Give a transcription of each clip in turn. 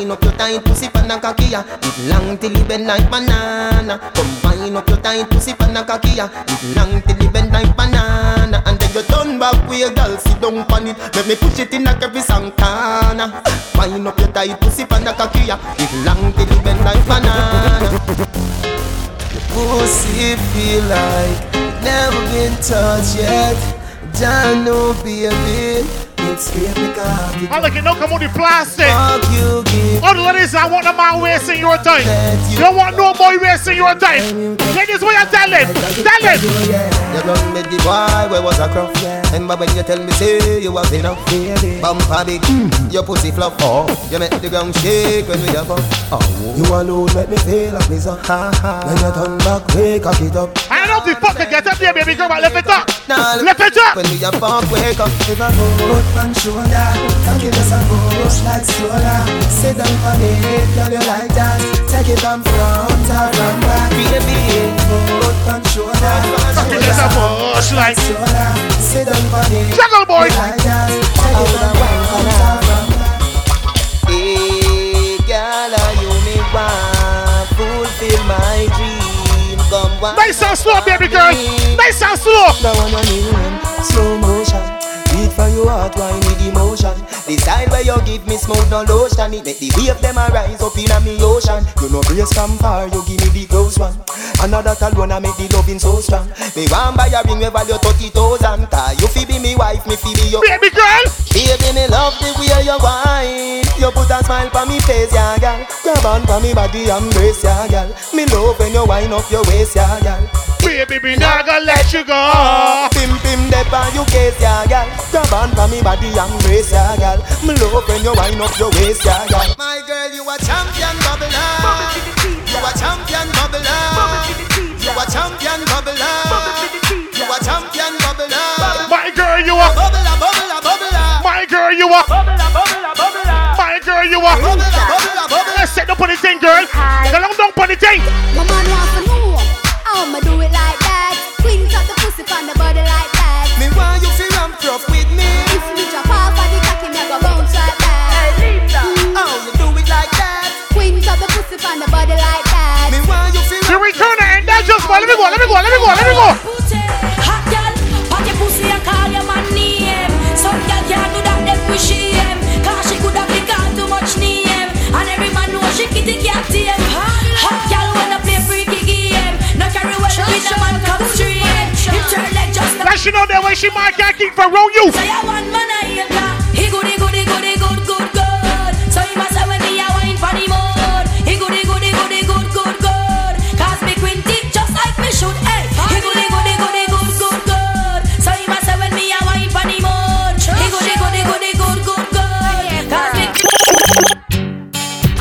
you wind up your tight pussy pan a cocky ya It long till it bend like banana. Come wind up your tight pussy pan a cocky ya It long till it bend like banana. And then you turn back with your girl sit down pan it. Let me push it in a every Santana Wind up your tight pussy pan a cocky ya It long till it bend like banana. Your pussy feel like never been touched yet. Don't know, baby. It's I like it, no come on the plastic. All the ladies, I want a man wasting your time. You don't want no boy wasting your time. Ladies, what you tell them? Tell them. You done met the boy where was a crop. Remember when you tell me say you was enough. Bumper big, mm-hmm. your pussy flop. Oh. You make the ground shake when we have up. Oh. You alone make me feel like this. When you turn back, wake up it up. Don't know the fuck get up there, baby girl, but lift it up. Lift it up. When we have up, wake up. If I go and shoulder And give us a push like soda Sit down for me, girl you like that Take it from front or from back Baby, both and shoulder Give us a push like soda Sit down for me, Juggle boy like that Take it from front or Nice and slow, baby girl. Nice and slow. Slow motion from your heart, why need emotion? The style where you give me smooth no lotion. It make the wave them a rise up in a me ocean. You know brace from far, you give me the close one. Another alone I make the loving so strong. Me want buy a ring we value 30,000 Cause you fi be me wife, me fi be your Baby girl! Baby me love the way you whine. You put a smile pa me face, yeah girl. Grab on pa me body, embrace, yeah girl. Me love when you wind up your waist, yeah girl. Baby, me not gonna let you go. Pim pim dep on you case, yeah, girl. Grab on for me body and brace, yeah, girl. Me love when you wind up your waist, yeah, girl. My girl, you a champion bubbler. You a champion bubbler. You a champion bubbler. You a champion bubbler. My girl, you a bubbler, bubbler, bubbler. My girl, you a bubbler, bubbler, bubbler. My girl, you a bubbler, bubbler, bubbler. Let's set up on the thing, girl. Get on down on the thing. My man wants to know. I'ma do it like rough with me. If me drop off of the cocky, me go bounce like that. Hey Lisa, mm. oh you do it like that. Queens up the pussy on the body like that. Me want you feel. You return it and that just let me go, let me go, let me go, let me go. Like just Let she know that way she might can't keep for roll you. Say I want man I hear He good, he good, he good, he good, good, good. So he must have when me a wine for the mood. He good, he good, he good, he good, good, good. Cause me queen tick just like me should. Hey, he good, he good, he good, he good, good, good. So he must have when me a wine for the mood. He good, he good, he good, he good, good, good. Cause me.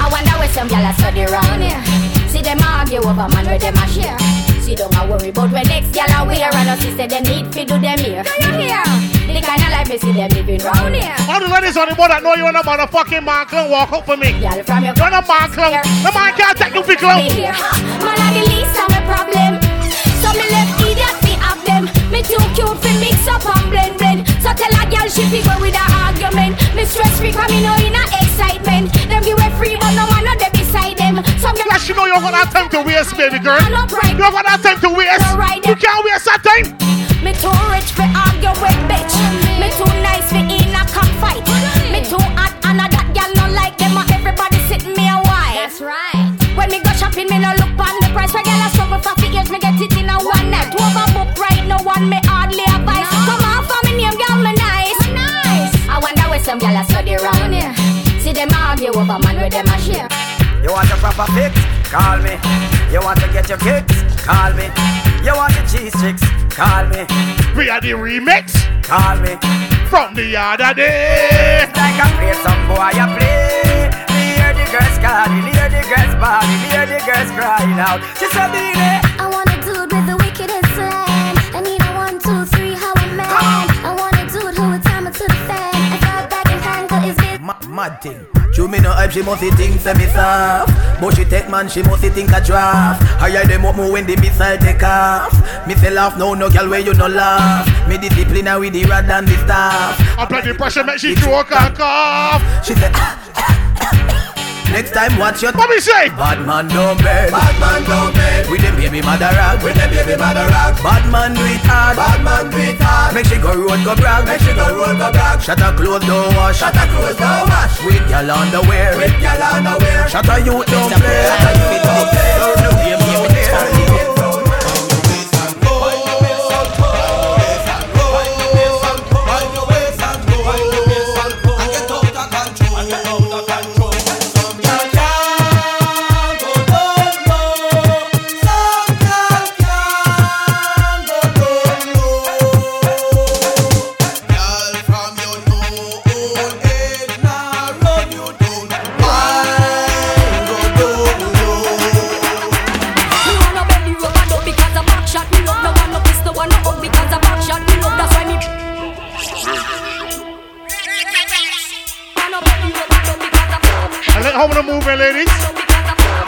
I wonder where some gyal a study round here. See them argue over man where them a share. See don't a worry about when next gyal a wear and us say them need fi do them here. Do you hear? The kind of life me see them living round here. All the ladies on the board that know you're a motherfucking man clown, walk up for me. Gyal from your You're a man clown. The man can't take you for clown. Me here. Man a the least of my problem. So me left idiot fi have them. Me too cute fi mix up and blend blend. So tell a gyal she fi go with a argument. Me stress free 'cause me know in a excitement. Them give way free but no man no dey beside them. Some Plus, you know you're gonna have time to waste, baby girl. I not right. You're gonna have time to waste. Right. You can't waste that time. Me too rich for argue with bitch. Me too nice for in You want a fix? Call me. You want to get your kicks? Call me. You want the cheese chicks? Call me. We are the remix. Call me. From the other day. It's like I play some boy I play. Me hear the girls calling, hear the girls bawling, hear the girls crying out. She said, "Beanie." I want a dude with the wickedest slang. I need a one, two, three, how a man. I want a dude who would time it to the fan. I thought back in hand, got his bit. Ma- mad thing. True me no hype, she must think say me soft. But she take man, she must think a draft. Higher them up more when the missile take off. Me say laugh, no no girl where you no laugh. Me discipline her with the rod and the staff. Apply the pressure, make she choke and cough. She say. Ah, Next time, watch your. What me say? Bad man don't bed. Bad man don't bed. With them baby mother rock. With them baby mother rock. Bad man do it hard. Bad man do it hard. Make she go road go brag. Make she go road go brag. Shut her clothes don't wash. Shut her clothes don't wash. With your underwear. With your underwear. Shut her youth don't play. Shut her youth don't play.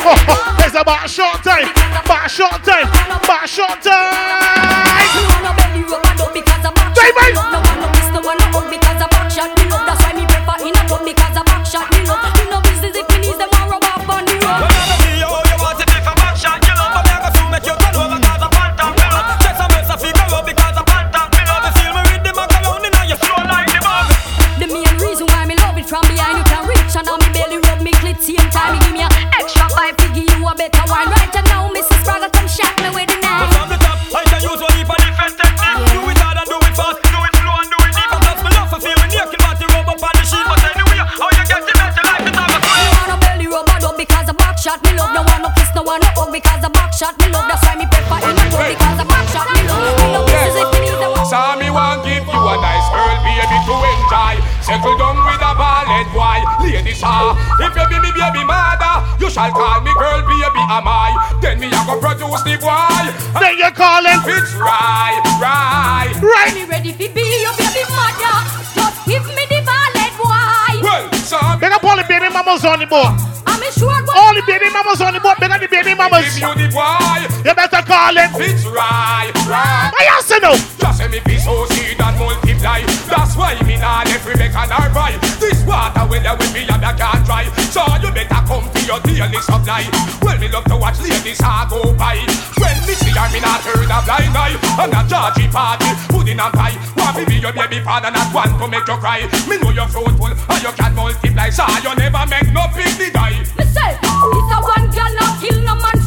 Don't play. short time, back short time. about a short time. shall am I? Then me a go produce the boy. Then you call him. It's right, right. Right. Me ready fi be your baby mother. Just give me the ballet boy. Well, son. Big up all the baby mamas on the board. I'm sure all the baby mamas on the board. Big up the baby mamas. Give you the boy. You better call him. It's right, right. I say no. Just say me be so seed and multiply. That's why me not every make an buy. This water when there will be and I can't dry. So you better come to your daily supply. Well, me love to watch ladies I go by. When me see her, me not turn a blind eye. On a Georgie party, pudding and pie. Want me be your baby father, not one to make you cry. Me know you're fruitful and you can multiply. So you never make no big die. Me say, it's a one girl not kill no man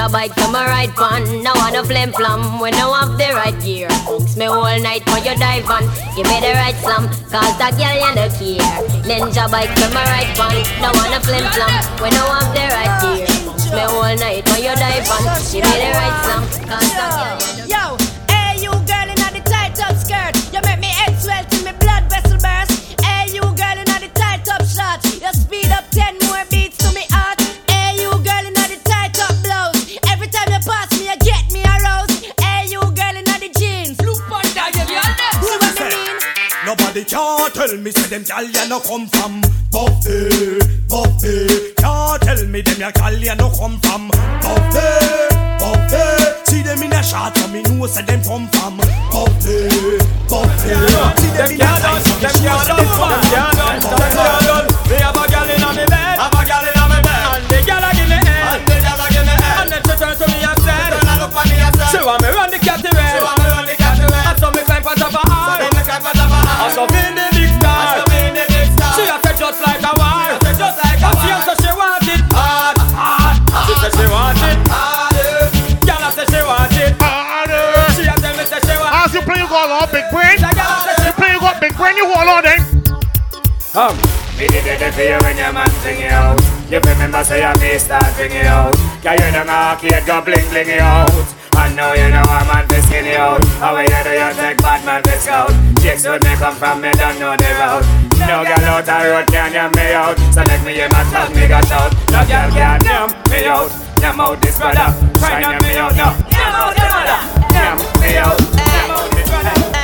a bike for my ride fun. No want a flim flam when no have the right gear. Books me all night for your dive on. Give me the right slam, cause that girl you no care. Ninja bike for my ride fun. Now want a flim flam when no have the right gear. Books me all night for your dive on. Give me the right slam, cause that girl you no Yo, Nobody can tell me say them gal ya no come from Buffy, Buffy. Can't tell me them ya gal ya no come from Buffy, Buffy. See them in a shot so me know say them come from Buffy, Buffy. See them in a tight so me know say them come from Buffy. Me have a gal inna me bed. Have a gal inna me bed. And the gal a give me head. And the gal a give me head. And then she turn to me and said, and look for me and said, She want me run want. As you play, you got big brain. You play, you got big brain. You hold on then. Um. Me did it for you when your man sing you out. You remember say I me start sing you out. Cause you don't arcade go bling bling you out. I know you know I'm on to skin you out. How you do you take bad man to scout? Chicks would me come from me, don't know the route. No girl out the road can yam me out. So make me hear my talk, me got shout. No girl can yam me out. Yam out this brother. Try yam me out now. Yam out the mother. Yam me out. Yam out this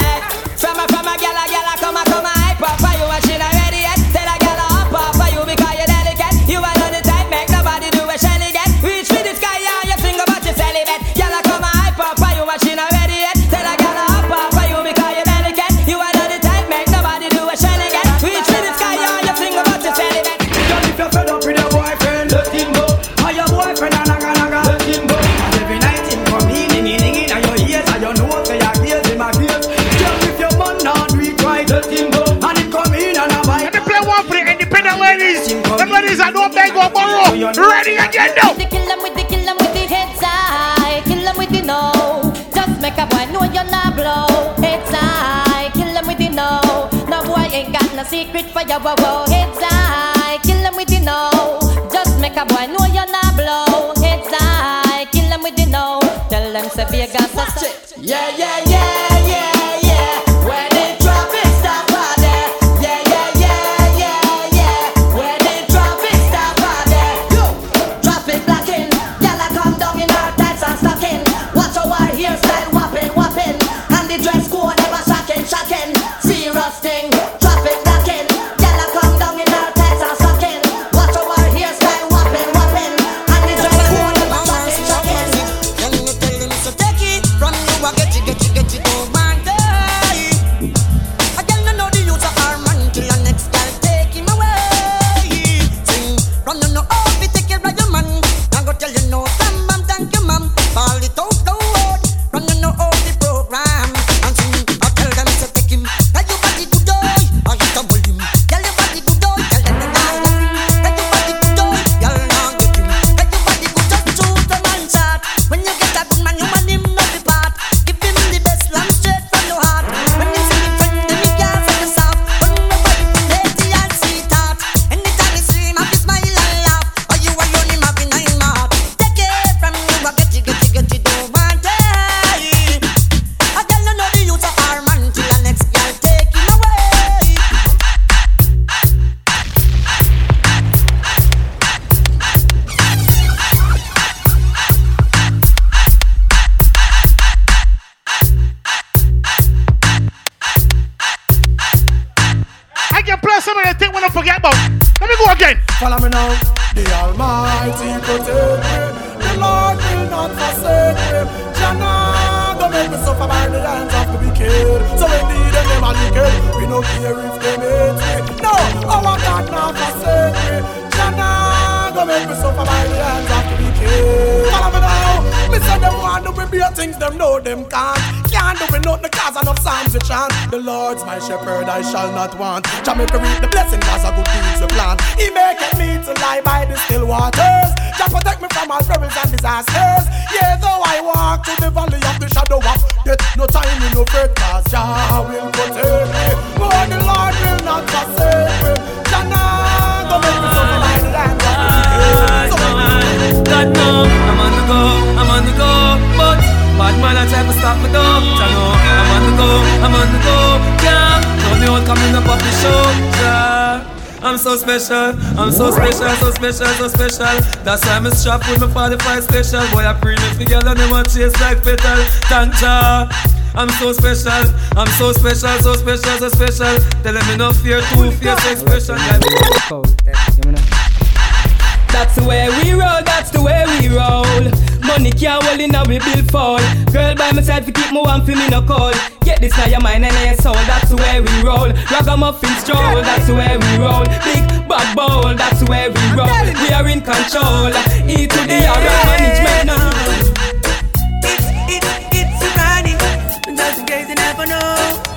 again. Me now. The Almighty protect me. The Lord will not forsake me. Jana, don't make me suffer by the hands of the wicked. So when the them them are wicked, we no care if they hate me. No, our God not forsake me. Jana, don't make me suffer by the hands of the wicked. Follow me now. Me say them want to be things, them know them. Can't psalms. The Lord's my shepherd, I shall not want. Jamaica reap the blessing cause a good deeds we plant. He maketh me to lie by the still waters. Jah protect me from all perils and disasters. Yeah, though I walk through the valley of the shadow of death, no time in no fret cause Jah will protect me. But the Lord will not forsake me. Bad man I try to stop me though. I know I'm on the go, I'm on the go, yeah. Coming up off the. I'm so special, I'm so special, so special, so special. That's why I'm strapped with my 45 special. Boy, I bring it together they want chase like petal. Thank. I'm so special, I'm so special, so special, so special. Tell them no fear, two fierce expression. That's the way we roll, that's the way we roll. Money can't hold in we bill fall. Girl by my side to keep me warm for me no cold. Get this now your mind and your soul, that's where we roll. Ragamuffin stroll, that's where we roll. Big bad bowl, that's where we roll. We are in control. E to the R management now. It's a running, just in case you never know.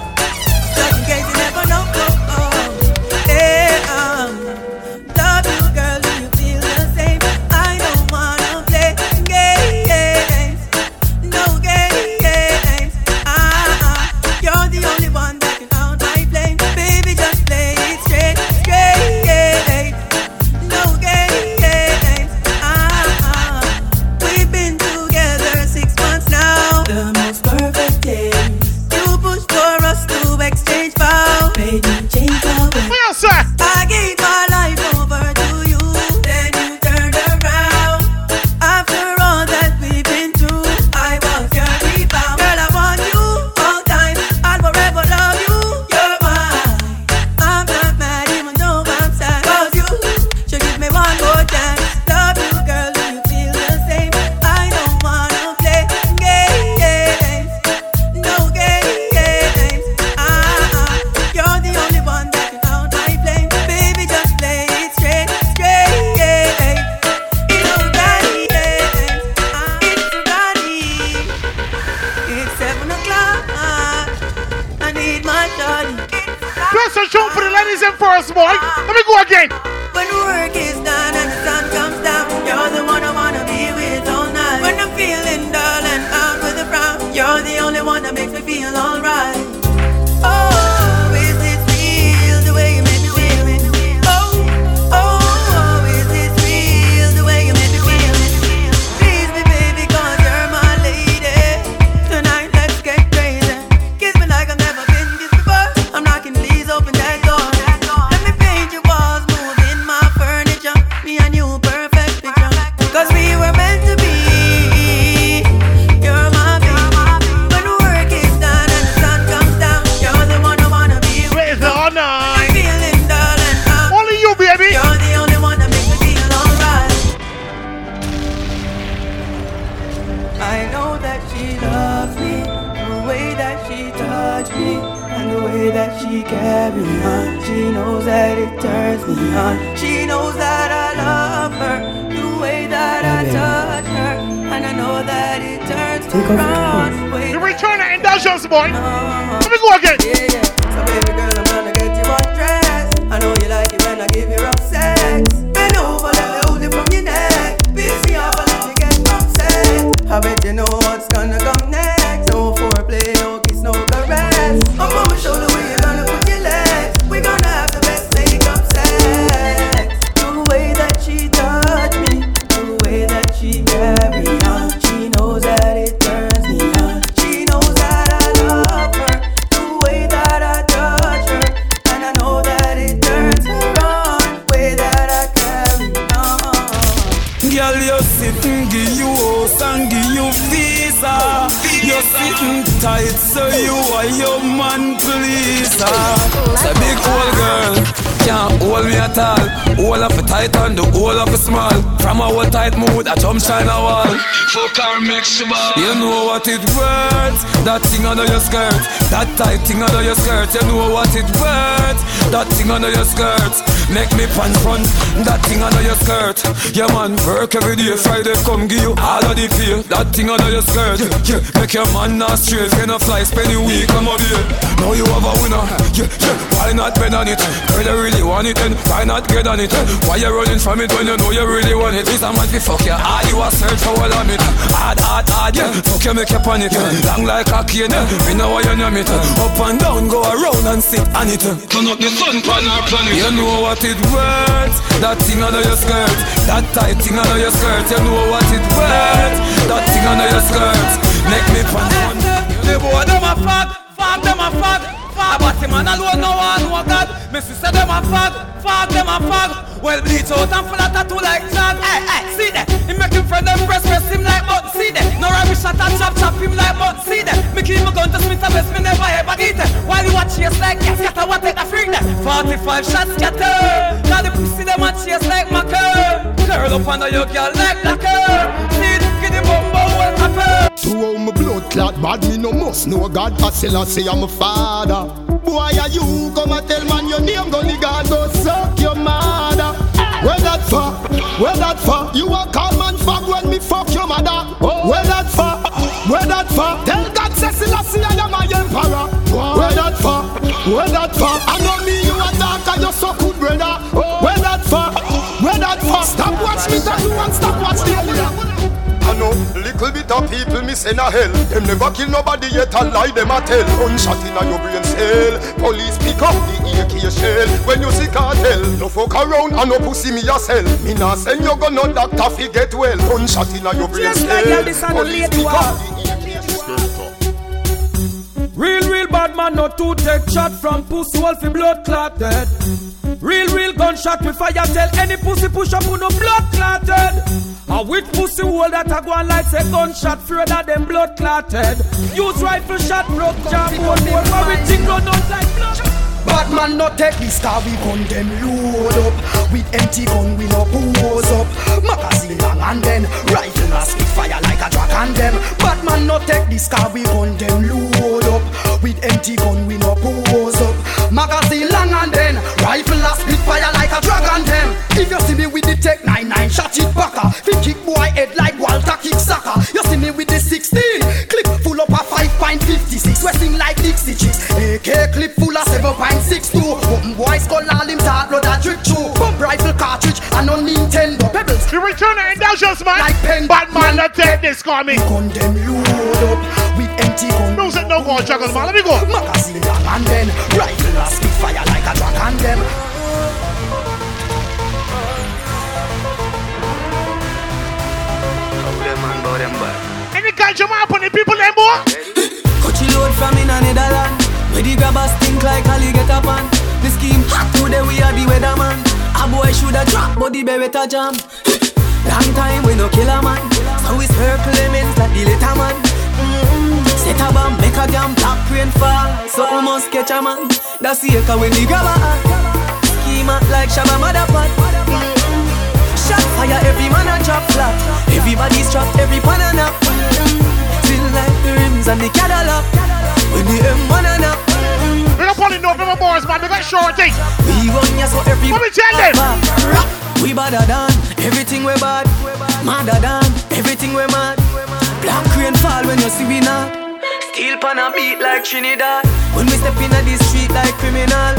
She carried me on. She knows that it turns me on. She knows that I love her, the way that I touch her, and I know that it turns me on. Wait, You return to indulgence, boy. Uh-huh. Let me go again. yeah, yeah. So baby girl, I'm gonna get you undressed. I know you like it when I give you rough sex. Bend over, let me hold it from your neck. Piss me off, and let me get upset. I bet you know what's gonna come All of a tight and the whole of a small. From a whole tight mood, I jump shine a wall. Fuck her, make. You know what it worth, that thing under your skirt. That tight thing under your skirt, you know what it worth. That thing under your skirt, make me pants front. That thing under your skirt, yeah man, work every day. Friday come give you all of the pay. That thing under your skirt, yeah, yeah. make your man not straight. Can a fly, spend a week, come out here. Now you have a winner, yeah, yeah. Why not bet on it? Girl, you really want it, then why not get on it? Why you running from it when you know you really want it? This a man fi fuck you, ah, you a search for all of it. Hard, hard, hard, yeah. Fuck you, make you panic. Long like a cane, yeah. Me know why you name it. Up and down, go around and sit on it. Turn up the sun pan our planet. You know what it worth. That thing under your skirt, that tight thing under your skirt. You know what it worth. That thing under your skirt, make me panic. A fag, fag them a fag. Well bleach out and full of tattoo like jag. Hey, hey, see that? He make him friend them press press him like button. See that? No rubbish shot and chop chop him like button. See that? Me keep my gun to Smith and best me never ever get it. While you watch chase like gas, scatter what take a freak there. 45 shots scatter. Now the pussy them a chase like my curl. Up under your girl like lacquer. See it, get the bumbo well happy. To how my blood clot bad, me no must know God. I still I say I'm a father. Boy, are you come and tell man your name? Go God go suck your mother. Where that for? Where that for? You a call man fuck when me fuck your mother. Where that for? Where that for? Tell God say Selassie I am my emperor. Where that for? Where that for? I know me you a and you so good brother. Where that for? Where that for? Stop watch me tell you and stop watch little bit of people miss in a hell. Them never kill nobody yet and lie them a tell. Gunshot in a your brain cell. Police pick up the AK shell. When you see cartel, no fuck around and no pussy me yourself. Me nah send you go no doctor fi get well. Gunshot in a your brain cell. a Police pick up the AK. Real, real bad man, no two take shot from pussy wolf in blood clotted. Real, real gunshot with fire tell any pussy push up with no blood clotted. A with pussy hole that a go on like say gunshot fear that them blood clotted. Use rifle shot, broke jam, bone, bone, everything run out like blood. Bad man no take this car, we gun them load up. With empty gun we no pose up. Magazine long and then Rifle a spit fire like a dragon them. Bad man no take this car, we gun them load up. With empty gun we no pose up. Magazine long and then Rifle a spit fire like a dragon them. If you see me with the Tech 99 shot it backer Fi kick boy head like Walter kick You see me with the 16 Clip full up a 5.56 We like Dixie chicks. AK clip full of 7.62 Open boy skull all him talk blood a drip through Pump rifle cartridge and on Nintendo. Pebbles. You return the indulgence man Like pen. Batman not take this call me. Gun them load up with empty gun. Music no go juggle man. Let me go. Magazine long and then Rifle a spit fire like a dragon them. Any kind of man on the people them boy. Coachy load from in a Netherland Where the grabbers think like Ali get up on The scheme hot today we are the weatherman. A boy shoulda drop but the beretta jam. Long time we no kill a man. So we circle lemons like the little man. Mm-hmm. Set a bomb, make a damn black rain fall. So we must catch a man. That's the echo when the grabber Scheme out like Shabba Motherpot mm-hmm. Shot fire, every man a drop flat. Everybody's trapped, every pan a nap mm-hmm. Feel like the rims and the Cadillac. When the M1 a nap We don't probably boys man, they got shorty. We run ya so every What me tell them? We badder than everything we bad Madder than everything we mad. Black rain fall when you see we not. Steel pan a beat like Trinidad. When we step in the street like criminal.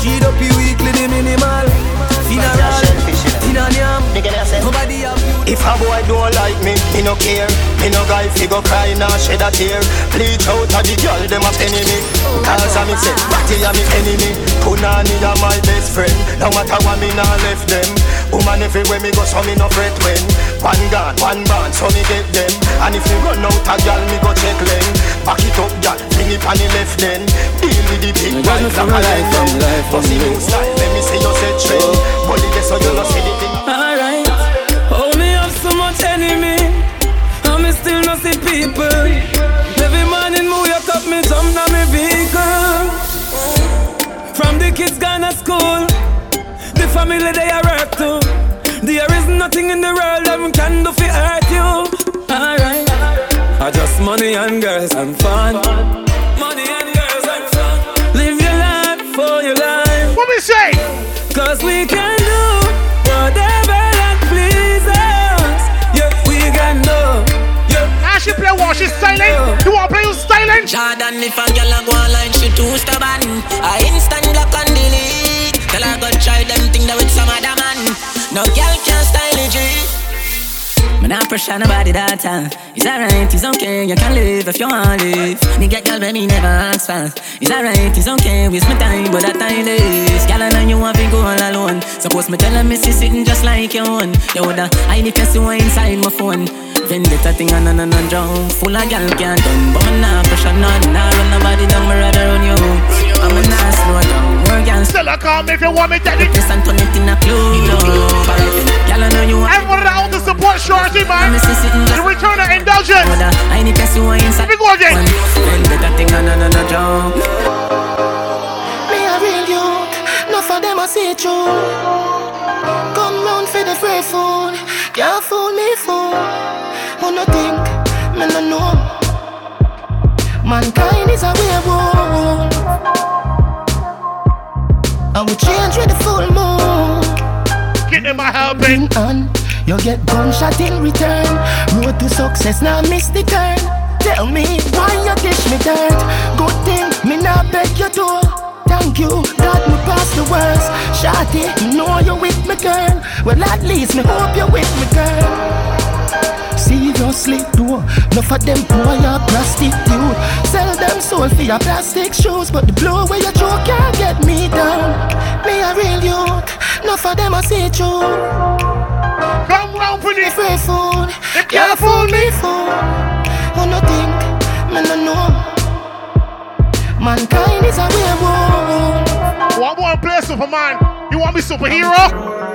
Cheat up you weekly the minimal. Funeral, dinner yam Nobody have you If a boy don't like me, me no care. Me no guy fi go cry nor shed a tear. Bleach out a the girl, them a penny me. Cause a me say, Batty a me enemy. Punani a my best friend. No matter what me nah left them. Woman everywhere me go so me no fret when. One gun, one band, so me get them. And if me run out a girl, me go check them. Back it up girl, bring it on the left then. Deal with the big Just me like from a life, from life, from Bust the new life. style, let me see you set trend. Bully this so you no see the thing oh. People. Every morning me wake up me jump na me vehicle. From the kids gone to school. The family they are work to. There is nothing in the world that can do fi hurt you. Alright. I just money and girls and fun. Money and girls and fun. Live your life for your life. What me say? Cause we can She's styling? You wanna play you styling? Jordan, if a girl a go online, she too stubborn. I instant block and delete. Tell her go try them thing that with some other man. No girl can style it, G. Man, I pressure nobody that time. It's alright, it's okay, you can live if you want to live. Get girl, baby, never ask for. It's alright, it's okay, waste my time, but that time is. Girl, I know you want to go all alone. Suppose me tell her, see sitting just like your own. You woulda, I need to see what inside my phone. Vendetta thing on and on and drown. Full of girl can't done, but me nah pressure none. Nah run nobody down, me rather run you. I'm a nah slow down. More girls Still a call me if you want me daddy Press and turn it in a clue. Girl, I know you want. Everyone out to support Shorty man Me see sitting just The return of indulgence I need to see what inside. Let me go again Vendetta thing on and on and. Me a real youth, no for them I see through. Come round for the free food, can't fool me fool. Who no think, me no know. Mankind is a werewolf. I will change with the full moon. Get them a helping. on, you get gunshot in return. Road to success now miss the turn. Tell me why you dish me dirt. Good thing me not beg you to. Thank you, God me pass the worst. Shotty, you know you with me girl. Well at least me hope you with me girl. Seriously, do. Enough of them boy a prostitute Sell them soul for your plastic shoes But the blow where you throw can't get me down. Me a real youth Enough of them a see through. Come round for the free food Can't fool me fool. Who no think, me no know. Mankind is a werewolf. One more play Superman. You want me superhero?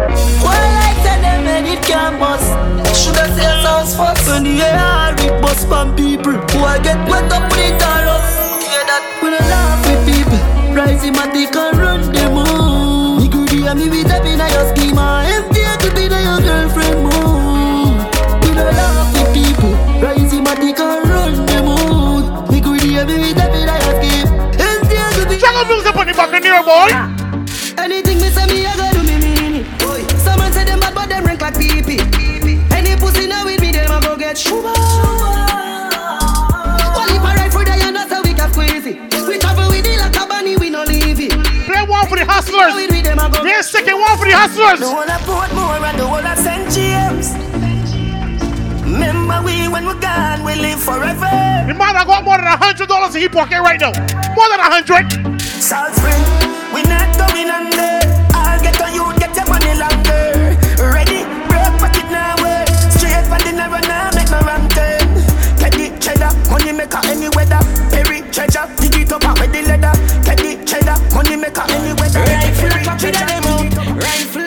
Well, I tell them and it can't bust. Shoulda say sounds first. When the air it bust from people who I get wet up with it all up. Hear that? When I laugh with people, rise in my dick and run them on. Me greedy and me with up in your scheme. Empty to be the your girlfriend mood. When I laugh with people, rise in my dick and run them on. Me greedy and me with up in your scheme. Empty to be. Jungle music on the Buccaneer boy. Anything me say me, I gotta do me me, them a go get shuba. Only for right for the and that's how we can squeeze it. We travel with it like a bunny, we no leave it. Play one for the hustlers. We're second one for the hustlers. The whole of Portmore and the whole of St. James. Remember we when we're gone, we live forever. The man I got more than a hundred dollars in his pocket right now. More than a hundred. Salt Spring, we not going under. Money maker any weather. Perry treasure, dig it up with the leather. Petty cheddar, money maker any weather. Rifle, copy that demo. Rifle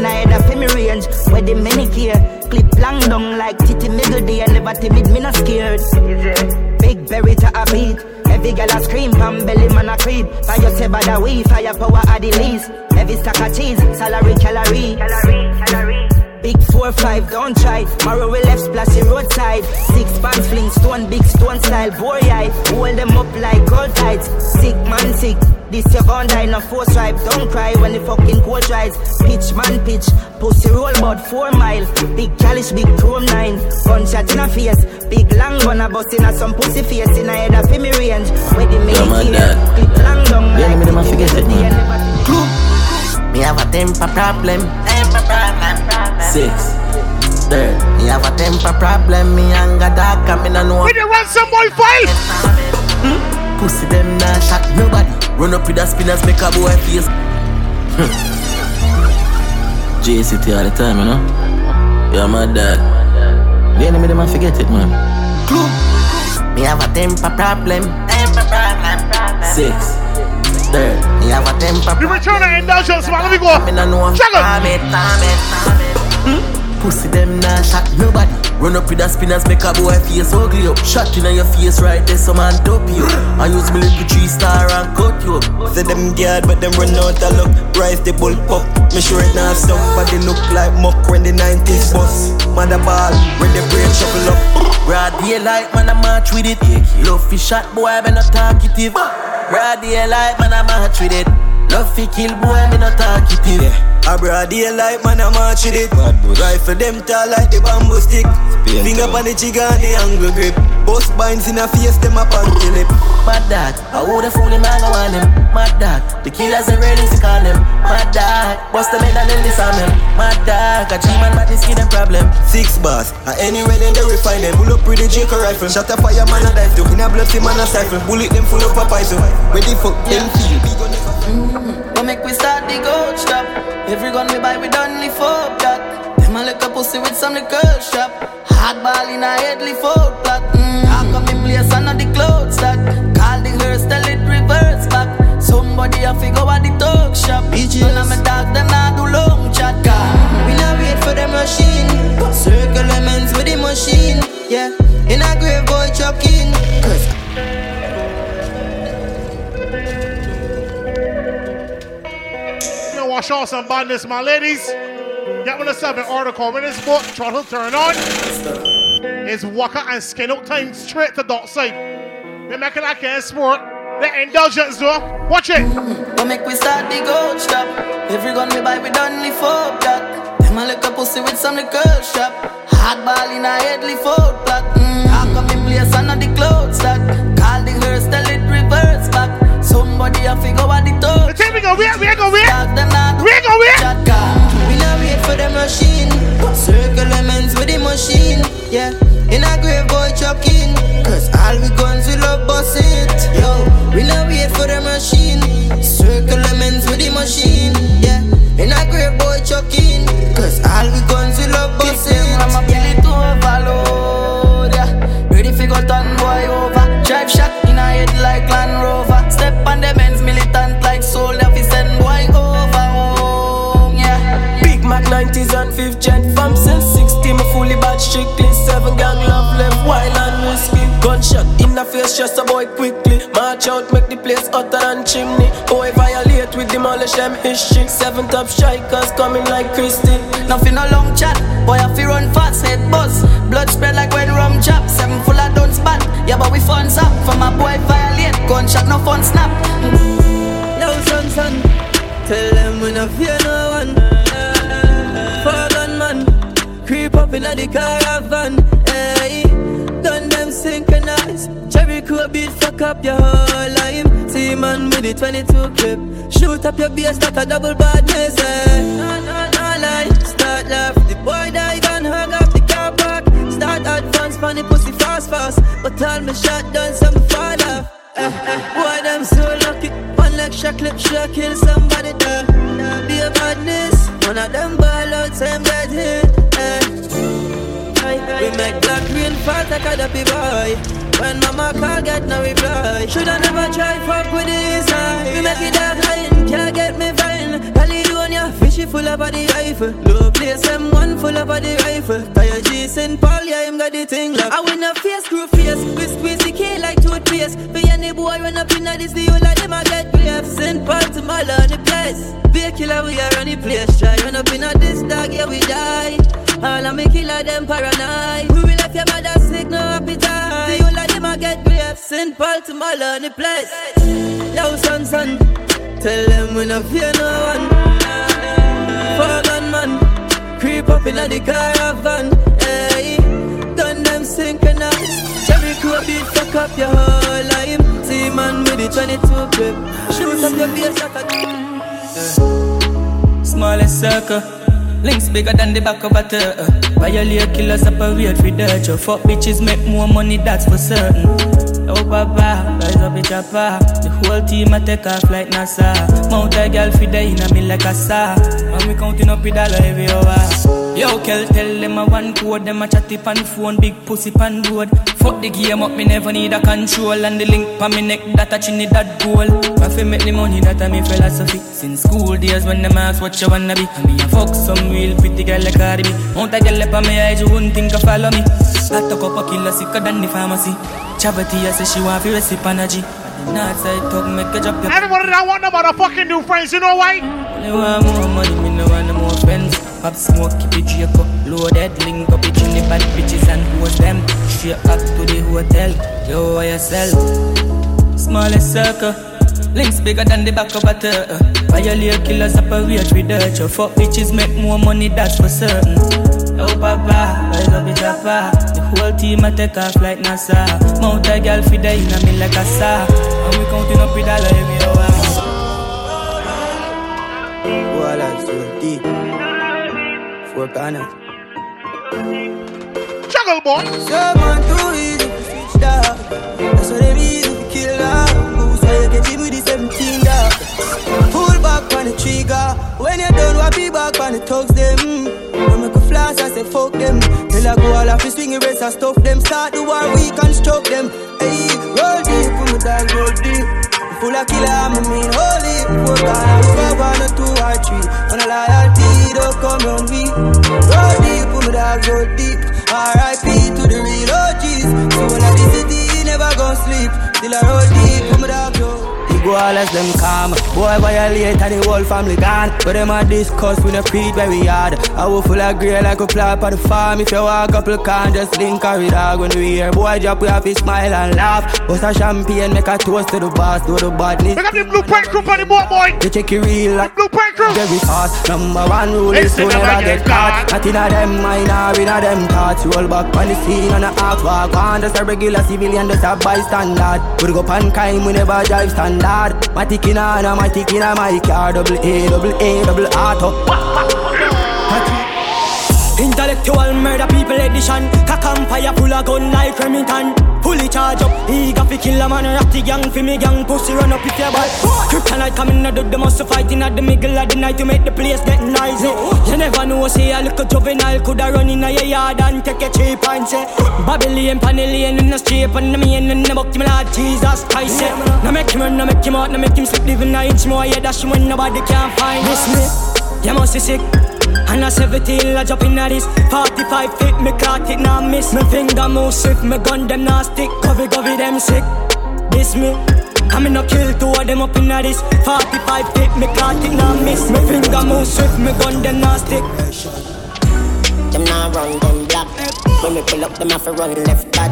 in a head in me range. Where the many care, clip long down like titty middle day, and never timid, me not scared. Big berry to a beat. Every girl a scream, pan belly man a creep. Fire say bad a we, fire power a the least. Every stack of cheese, salary calorie. Calorie, calorie. Big four five, don't try. Marrow we left splashy roadside. Six pants fling stone, big stone style. Boy I hold them up like gold tides. Sick man sick. This your gon' die, no four stripe. Don't cry when the fucking cold rise. Pitch man pitch, pussy roll about four mile. Big calish, big chrome nine. Gunshot in a face, big long gun a bust in a some pussy face in a head of me range. Where the make here, clip long down Yeah, like me never titty forget it, middle day, man. never Me have a temper problem. Temper problem. Six. Third. Me have a temper problem. Me anger dark and me no know. We dey run some boy fight. Pussy them nah shot nobody. Run up with the spinners, make a boy face. JCT all the time, you know. You're my dad. The enemy them a forget it, man. Clue. Me have a temper problem. Temper problem, problem. Six. Third. Me have a temper The return of indulgence, man. Let me go. Me no know. Check Time it, time it, time it. Pussy them nah shot nobody. Run up with the spinners, make a boy face ugly up. Shot in your face right there, some man dope you. I use my little three star and cut you up. Say them guard, but them run out of luck. Rise the bull pop. Me sure it not stop, but they look like muck when the 90s bus. Mother ball, when the brain shuffle up. Broad daylight, man, I march with it. Love fi shot, boy, me not talkative. Broad daylight, man, I march with it. Love fi kill, boy, me not talkative. A broad daylight, man, I march with it. Rifle them tall like the bamboo stick. Finger on the trigger and the angle grip. Bust binds in a face, them a panty lip. Mad dog, I woulda fool him, I go on him. Mad dog, the killers are ready to call him. Mad dog, bust them head and then disarm him. Mad dog, a G-man, but this kid a problem. Six bars, and anywhere then they refine them. Pull up with the Jacob rifle. Shot a fire, man, a dive to. In a blood, man, a siphon. Bullet them full of a poison. Ready for them feel. On make we start the gold shop. Every gun we buy, we done lift up that. Them a a pussy with some liquor shop. Hard ball in a headly fold plot. Mm. Talk up in place and the clothes that. Off some badness, my ladies. Get one of seven article in this book, throttle turn on. It's Waka and Skin out time straight to dot side. They making that can sport. The indulgence though. Watch it. Don't make we start the gold shop. Every gun we buy, we done lift up that. Them a a pussy with some liquor shop. Hard ball in a headly fold plot. Mm. Talk up in place and the clothes that. Somebody a figure what the touch. Okay, we go wait, we go wait. We go wait. We not wait for the machine. Circle lemons with the machine. Yeah, in a grave boy chucking. Cause all we guns we love bust it. Yo, we not wait for the machine. Circle lemons with the machine. Yeah, in a grave boy chucking. Cause all we guns we love bust it. I'm strictly Seven gang love left wine and whiskey Gunshot in the face just a boy quickly March out make the place hotter than chimney Boy violate with demolish Hashem history. Seven top strikers coming like Christie. Nothing a long chat. Boy, I feel run fast, head buzz. Blood spread like when rum chop. Seven full of don't spot. Yeah, but we fun up. From my boy violate. Gunshot, no fun snap. No son, son. Tell them we no fear no one. Creep up in the caravan. Hey. Gun them synchronize. Cherry cool beat fuck up your whole life. See man with the 22 clip. Shoot up your bass like a double badness. Eh. No, no, no lie. Start laugh. The boy dive and hug up the car park. Start advance funny pussy fast fast. But all me shot done some fall off. Eh. Boy them so lucky. One leg shot clip sure kill somebody there. Be a badness. One of them ball out same like a dappy boy. When mama call, get no reply. Shoulda never try fuck with this eye. We make it dark line, can't get me fine. Caledonia, fishy full of body rifle. Low place, M1 full of body rifle. Tire G, St. Paul, yeah, him got the thing locked. I win a face, screw face. We squeeze the K like toothpaste. For any boy run up in this, the whole of them I get brave. St. Paul to my the place. Be a killer, we are on the place. Try run up in this dog, yeah, we die. All of me killer, them paranoid. We will left your mother sick, no appetite. The whole of them I get brave. St. Paul to my the place. Yo, son, son. Tell them we no fear no one. For gunman, creep up in the caravan. Hey, gun them synchronize. Cherry cool beat fuck up your whole life. See man with the 22 clip. Shoot up your face like a. Smallest circle. Links bigger than the back of a turtle. Violate killers separate with dirt. Your fuck bitches make more money, that's for certain. Oh, papa, rise up, bitch, papa. The whole team I take off like NASA. Mount a girl for the inna me like a saw. And we counting up with dollar every hour. Ah. Yo, Kel, tell them I one code. Them a chatty pan phone, big pussy pan road. Fuck the game up, me never need a control. And the link pa me neck, that a chinny that goal. I fi make the money, that a me philosophy. Since school days when them ask what you wanna be. And me a fuck some real pretty girl like Cardi B. Mount a girl up on me eyes, you wouldn't think of follow me. I took up a killer sicker than the pharmacy. Chavity, I say she want fi recipe energy. Not side talk, make a drop Everybody that want them motherfucking new friends, you know why? Only want more money, me no want no more friends. Pop smoke, keep it Draco Loaded, link up it in the bad bitches and host them. Straight back to the hotel. Yo, why yourself? Smallest circle. Links bigger than the back of a turtle. Violate killers separate with dirt? Your fuck bitches make more money, that's for certain. Yo, papa, rise up, bitch, papa. The whole team I take off like NASA. Mount a girl for the inna me like a saw. And we counting up with dollar every oh, hour Boy, life's too deep. Four corners. Juggle boy. So man too easy to switch dog. That's they easy to kill dog. Who's why you get hit with the 17 dog. Pull back on the trigger. When you done, what be back on the thugs them. When make a flash, I say fuck them. Till I go all off the swing erase and stuff them. Start the war, we construct them. Hey, roll deep, put my dog roll deep. Full of killer, I mean holy. Four guys, five, one, or two, or three. On a loyalty, don't come on me. Roll deep, put my dog roll deep. R.I.P. to the real OGs. So when I visit never gon' sleep. Till I roll deep, put my dog roll. The go all as them calm. Boy violate and the whole family gone. But them a discuss we no preach very hard. I will full of grey like a flap on the farm. If you walk couple can just link a with dog when we hear boy drop we have to smile and laugh. Bust a champagne make a toast to the boss, do the badness. Pick up the blueprint crew on the boat boy. You check it real like blueprint crew. Very fast. Number one rule is to never get caught. Not in a them mind or in a them thoughts. Roll back on the scene on a half walk on. Just a regular civilian, just a bystander. We go pan kind, we never drive standard. My tick in a, my tick in a my car. Double A, double A, double auto. Intellectual murder people edition Cock and fire full of gun like Remington Fully charge up, eager fi kill a man. The gang fi me gang, pussy run up if you bad Kryptonite coming out of the muscle fighting at the middle of the night To make the place get noisy. You never know, say a little juvenile Coulda run in a your yard and take eh. a cheap and say Babylon, Panellian in the street And the main in the book, my Lord Jesus Christ eh. say Now make him run, now make him out, now make him slip Living a inch more, yeah, dash when nobody can find This me, you must be sick and a 17 I jump in at this 45 feet, me caught it, now miss. Me finger move swift, me gun them now stick. Covey, covey, them sick. This me. I me no kill two of them up in this 45 tip, me caught it now miss. Me finger move swift, me gun them now stick. Them now run, them black. When me pull up, them have to run left back.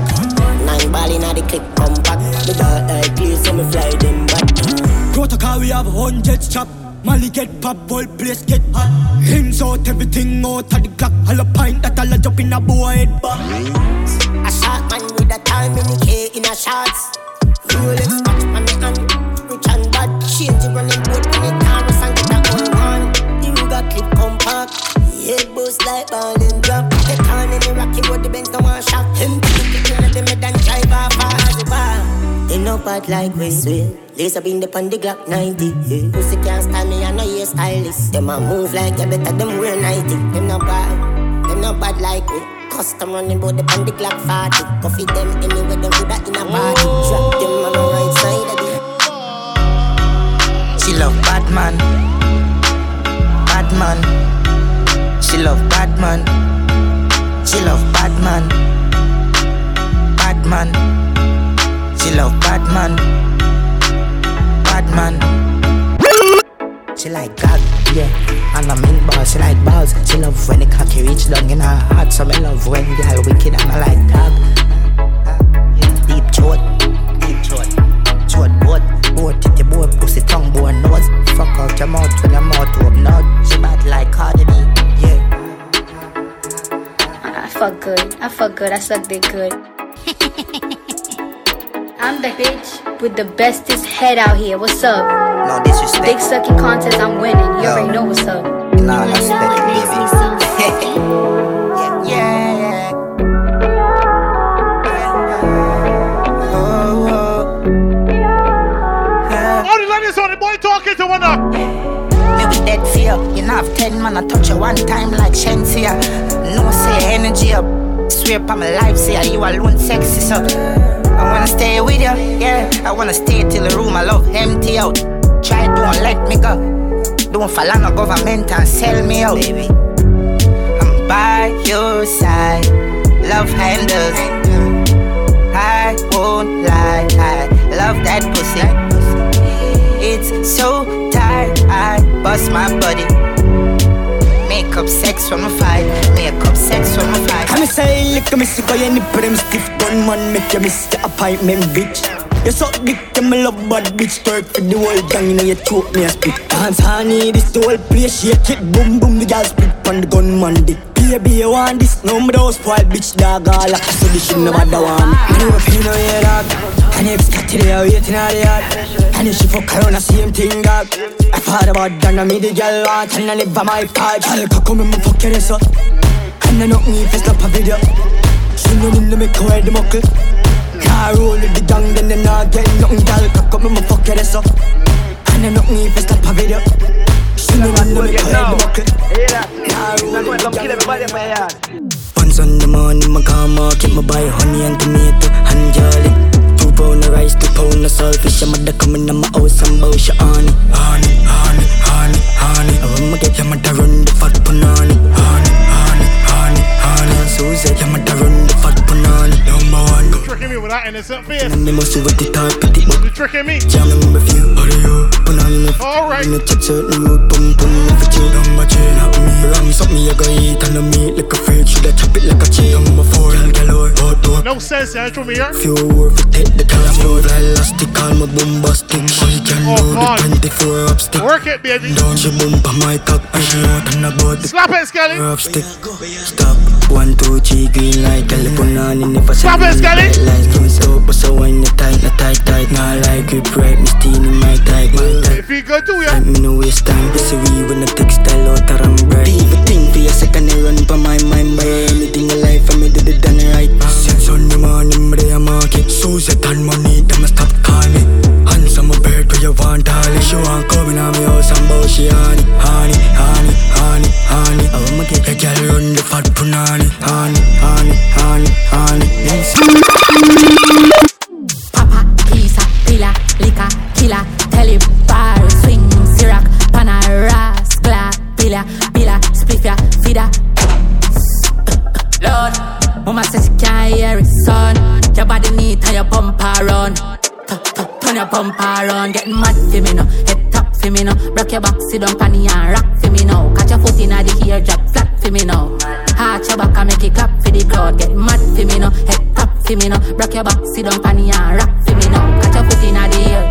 Nine ball inna the clip, come back. The dark eye clear, so me fly them back. Protocol, we have hundreds chop Molly get pop, whole place get hot. Hands out, everything out of the clock All a pint that all a jump in a boy head back A shot man with a time in the K in a shots. Rolex watch on me hand Rich and bad. Change the running boat on the Taurus and get a own one. The Ruger clip compact. Head boost like ball and drop. Get on in the rocky road the Benz no one shot Him kicking at the mid and drive off as a bar They no bad like we swear Laser beam the on the Glock 90 yeah. Pussy can't stand me, I know you stylist Them a move like you better them wear 90 Them no bad, them no bad like we Custom running bout the on the Glock 40 Coffee them anywhere, them do that in a party Drop them on the right side of the She love Batman. Batman. She love Batman. She love Batman. Batman. She love Batman. Batman. She like God, yeah. And I'm in she like balls. She love when the cocky reach down in her heart. So me love when girl wicked and I like dog. Deep throat, deep throat, throat boat, boat titty boat, pussy tongue boy nose. Fuck out your mouth when your mouth open out. She bad like Cardi B, yeah. I fuck good. I fuck good. I suck dick good. I'm the bitch with the bestest head out here. What's up? No disrespect. Dick sucking contest, I'm winning. You Yo. already know what's up. Nah, respect, baby. yeah, yeah. All the ladies on the boy talking to one up. Me be dead fear. You know have ten man I touch you one time like Shenseea. No say energy up. Swear upon my life, say you alone sexy so. I wanna stay with you, yeah. I wanna stay till the room I love empty out. Try don't let me go. Don't fall on the government and sell me out, baby. I'm by your side. Love handles. I won't lie. I love that pussy. It's so tight. I bust my body. Up sex from a fight. Make up sex from a oh fight. I'm say lick me sick of your nipple them stiff gun man make you miss the appointment bitch. You suck dick me love bad bitch twerk for the whole gang inna you throat me a spit. Dance honey this the whole place shake it boom boom the gal split on the gunman dick. Baby you want this no me those spoil bitch dog all like so this shit no bother one. Me know if you know you dog. And if got to there waiting the yard. And if she fuck around the same thing dog. I thought about done me the girl want and I live by my car. Girl come and fuck your ass up. And I knock me if it's not a video. She know me make her the muckle. Car roll with the gang, then they not get nothing. Girl, cock up, I'ma fuck your ass up. And I knock me if it's not a video. She know me make her wear the muckle. Car roll with the gang. Once on the morning, my car market, my buy honey and tomato and jelly. Two pound of rice, two pound of saltfish. I'm mother coming on my house and bow she honey, honey, honey, honey, honey. I want me get your mother run the fat punani, honey, honey, honey, honey. Susie, your mother run the fat punani. Tricking me with that innocent face. And they must with the top of the You tricking me. Jam them with you, how do you? Punani. Alright. The chat certain road, pum pum, if it's you, number two, not me. Rams up me, I go eat and I meat like a freak. Should I chop it like a cheese? Number four, girl galore, hot door. No sense, yeah, throw me here. Few work to take the dance floor Fly elastic, call me can Oh, do God. the 24 up stick Work it, baby. Down she bump on my cock And she out and about the Slap it, Skelly. Stop, one, two, three, green light. Girl, you put on in the first Stop it, Lights, me so, so wine the tight, not tight, tight. Nah, like it right, steam in my tight, my tight. If you good, do ya? Let me no waste time, busy we when the textile out of them bright. Even think for a second, I run by my mind By anything in life, I do the done right Since on the morning, me a market Susan and money, them a stop call me Bird, where you want If you want coming on me house and bow she honey Honey, honey, honey, honey I want me get a girl run the fat punani Honey, honey, honey, honey. Papa, pizza, pila, liquor, killer, tell him bar, swing, syrup, pana, ras, gla, pila, pila, spliffia, fida. Lord, mama says she can't hear it, son. Your body neat and your bumper run. Turn your bumper around, getting mad for me now. Head top for me now. Rock your back, sit down, panny and rock for me now. Catch your foot in the ear, drop flat for me now. Arch your back and make it clap for the crowd. Get mad for me now. Head top for me now. Rock your back, sit down, panny and rock for me now. Catch your foot in the ear.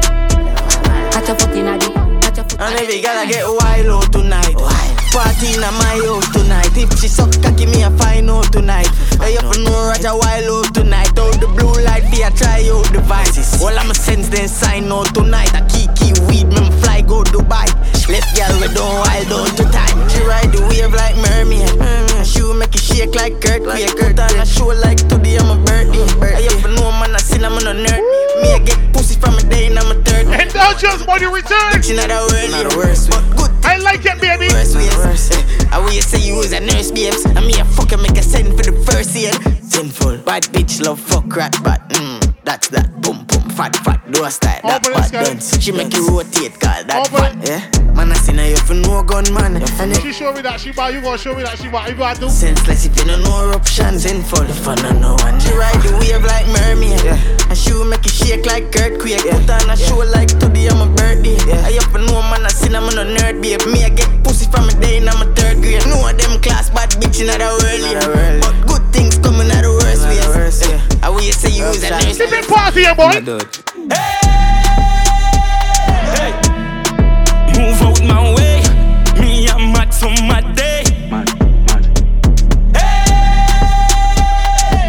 Catch your foot in the catch your foot And every girl I get wild tonight. Party in my house tonight. If she suck cocky, me a find out tonight. I have to know Roger wild out tonight. Out the blue light, be a try out devices. All I'm a sense then sign out tonight. I key weed, me fly go Dubai. Left girl we don't wild out to time. She ride the wave like mermaid. Mm. She will make it shake like Kurt earthquake. Put on a show like today I'm a birthday. I have to know man I sin I'm on a nerd. Me I get pussy from a day and I'm a third. And don't just body return. She not a word, not a worst. But good. I like it, baby. Worst ways. I will say you was a nurse, babes. And me a fucker make a send for the first year. Sinful. Bad bitch love fuck rat but mm, that's that. Boom boom fat fat. Do a style. That bad dance. She make you rotate, call that fat. Yeah. Man, I seen her you for no gun man. And She show me that she buy, you gonna show me that she buy. You gotta do. Senseless if you don't know eruption. Sinful. If I don't know one. She ride the wave like mermaid. Yeah. And she will make it shake like earthquake. Put on a show like today I'm a birthday. I have to know man I seen I'm on a nerd babe. Me I get pussy from a day and I'm a third grade. No of them class bad bitch in the world. Yeah. But good things coming out the worst ways. Yeah. I will say you was a nurse. Keep it party, yeah, boy. Hey, hey. Move out my way. Me I'm mad some mad day. Mad, mad.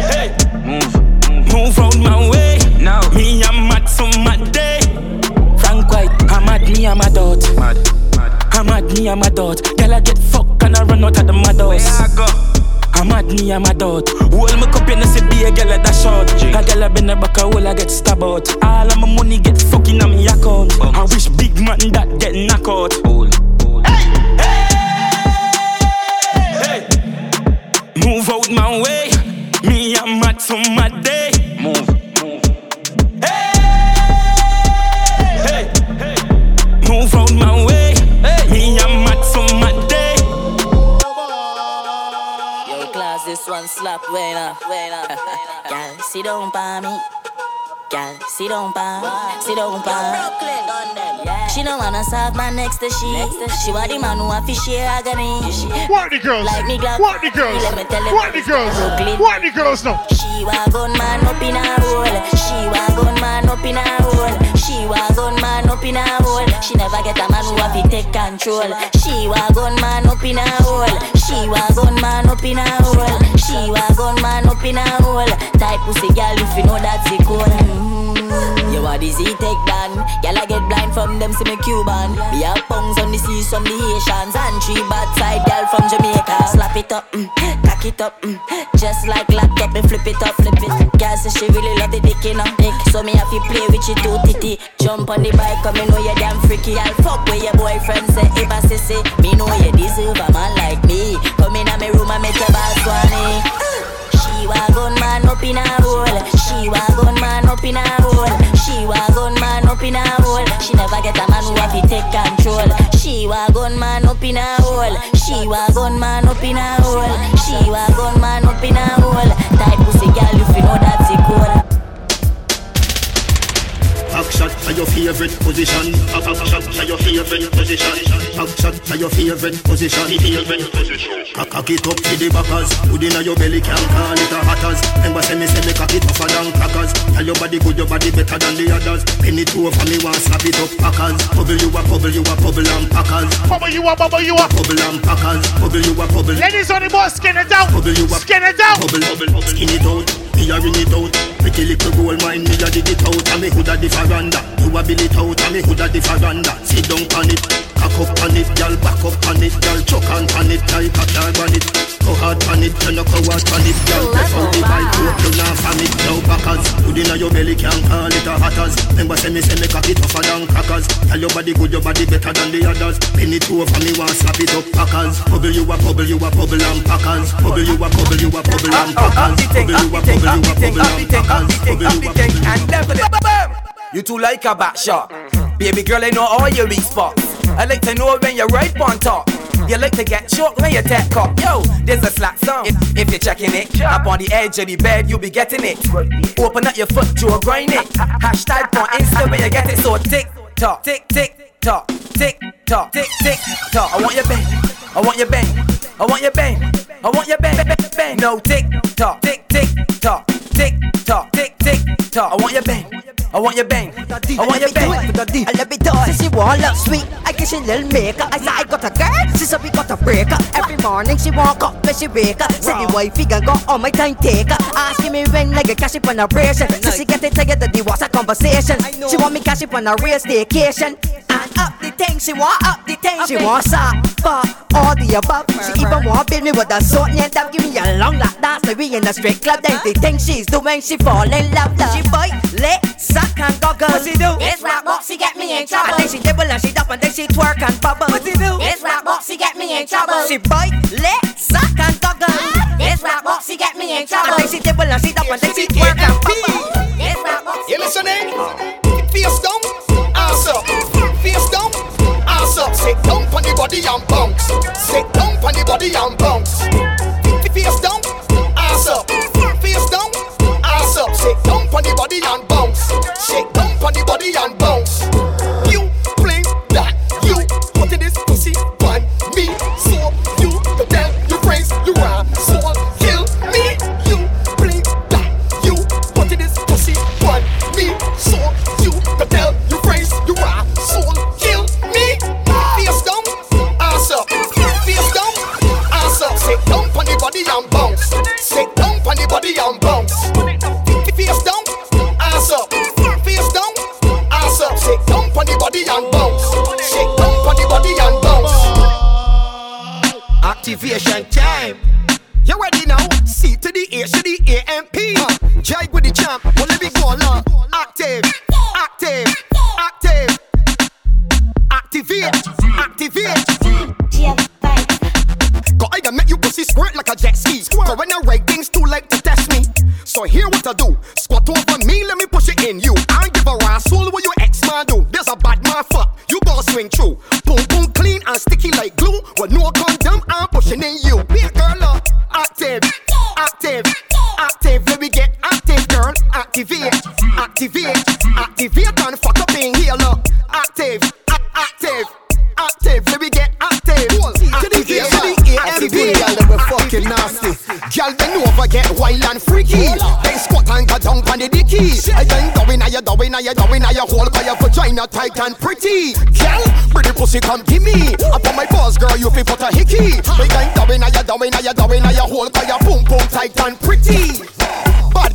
Hey, move, move out my way. Now me I'm mad some mad day. Frank White, I'm mad. Me I'm a dot. Mad, I'm mad. Me I'm a dot. Girl I get fuck and I run out of the mad house. I'm mad, me, I'm a dot. Hold my cup in the see be a girl at that short. A girl I been a back a hole, I get stabbed out. All of my money get fucking on me account. I wish big man that get knock out. Hey, hey, hey. Move out my way. Me, I'm mad some mad day. Move, this one slap, wait up, wait up. Girl, sit down by me. Girl, sit down by me. Sit down by me. She don't wanna serve man next to she. She want the man who a fish share agony. What the girls? Like me Glock. What the girls? Let me tell you What the girls? Brooklyn. What the girls now? She want gun man up in a hole. She want gun man up in a hole. She want gun man up in a hole. She never get a man who have to take control. She want gun man up in a hole. She want gun man up in a hole. She want gun man up in a hole. Type pussy girl if you know that's it cool. Mm. You the Z take down. Girl I get blind from them see me Cuban. We have pungs on the seas from the Haitians and three bad side girl from Jamaica. Slap it up, mm, it up, mm, just like laptop and flip it up, flip it. Girl say she really love the dick in her dick, so me have to play with you two titty. Jump on the bike, come me know you damn freaky. I'll fuck with your boyfriend say if I say me know you deserve a man like me. Come in my room and make your boss swanny. She want gun man up in a hole. She want gun man up in a hole. She want gun man up in a hole. She never get a man who have to take control. She want gun man up in a hole. She want gun man up in a hole. She want gun man up in a shot your favorite position. Back shot to your favorite position. Back shot your favorite position. Favorite position. Cock it up to the backers. Put inna your belly can call it a hatters. Remember say me say me cock it tougher than crackers. Tell your body good, your body better than the others. Penny two over me want slap it up packers. Bubble you a bubble, you a bubble and packers. Bubble you a bubble you a bubble and packers. Bubble you a bubble. Ladies on the boss, skin it out. Bubble you a Skin it out. Bubble bubble, skin it out. Me a ring it out. Pretty little gold mine, me a dig it out. And me hood a the veranda. You a bill it out, and me hood a the veranda. Sit down on it, cock up on it, girl back up on it, girl choke on on it, like a dog on it. Go hard on it, you no go hard on it, girl. Press the bike, hope you not from it. Now backers, inna your belly can't call it a hatters. Remember say me say me cock it tougher than crackers. Tell your body good, your body better than the others. Pin it over me, want slap it up packers. Bubble you a bubble, you a bubble and packers. Bubble you a bubble, you a bubble and packers. Bubble you a bubble, you a bubble and packers. Bubble you a bubble. You too like a back shot. Baby girl, I know all your weak spots. I like to know when you're right on top. You like to get choked when you take up. Yo, there's a slack song. If, if you're checking it, up on the edge of the bed, you'll be getting it. Open up your foot, Joe, grind it. Hashtag on Insta when you get it. So tick tock, tick tick tock, tick tock, tick tick tock. I want your bang, I want your bang, I want your bang, I want your bang, bang, bang. No tick tock, tick tick tock, tick tock, tick tick tock. I want your bang. I want your bang. I want your bang. I love it all. She want love sweet. I guess she little maker. I say I got a girl. She said we got a breaker. Every morning she walk up when she wake up. Say the wifey gon' go on my time taker. Asking me when like a cash up on a ration. So she get it that the was a conversation. She want me cash up on a real staycation. And up the thing, she want up the thing. She want for all the above. She even want build me with a sword and that give me a long lap dance. Maybe in a straight club. Then the thing she's doing, she fall in love. She bite, lit, suck and goggle. What she do? It's rap boxy get me in trouble. And then she dibble and she dump and then she twerk and bubble. What she do? It's rap boxy get me in trouble. She bite, lit, suck and goggle. It's rap boxy get me in trouble. And then she dibble and she dump and then she twerk and bubble. It's rap boxy. You listening? Face down, ass up. Face down, ass up. Sit down on the body and bounce. Sit down on the body and bounce. Face down, ass up. Face down, ass up. Sit down on the body and bounce. Sit down on the body and bounce. You bring that. You put this pussy on me. So you the tell your friends you are so kill me. You bring that. You put this pussy on me. So you the tell your friends you are so kill me. Face down, ass up. Face down, ass up. Sit down on the body and bounce. Sit down on the body and bounce. Activation time. You ready now? C to the A to the A M P. Jig with the champ. Well, let me go along. Active, active, active. Activate, activate. Cause I can make you pussy squirt like a jet ski. Cause when I write things too late to test me. So here what I do. Squat over me, let me push it in you. I don't give a rascal what your ex man do. There's a bad man fuck. You gon' swing through. Boom boom Activate, activate, activate and fuck up in here, look. Active, active, active. Let me get active. Activate, activate. Girl, they were fucking nasty. Girl, bend over, get wild and freaky. They squat and go down on the dicky. I bend down, now you down, now you down, now you hold by your vagina tight and pretty. Girl, pretty pussy come give me. Up on my balls, girl, you fi put a hickey. I bend down, now you down, now you down, now you hold by your boom boom tight and pretty.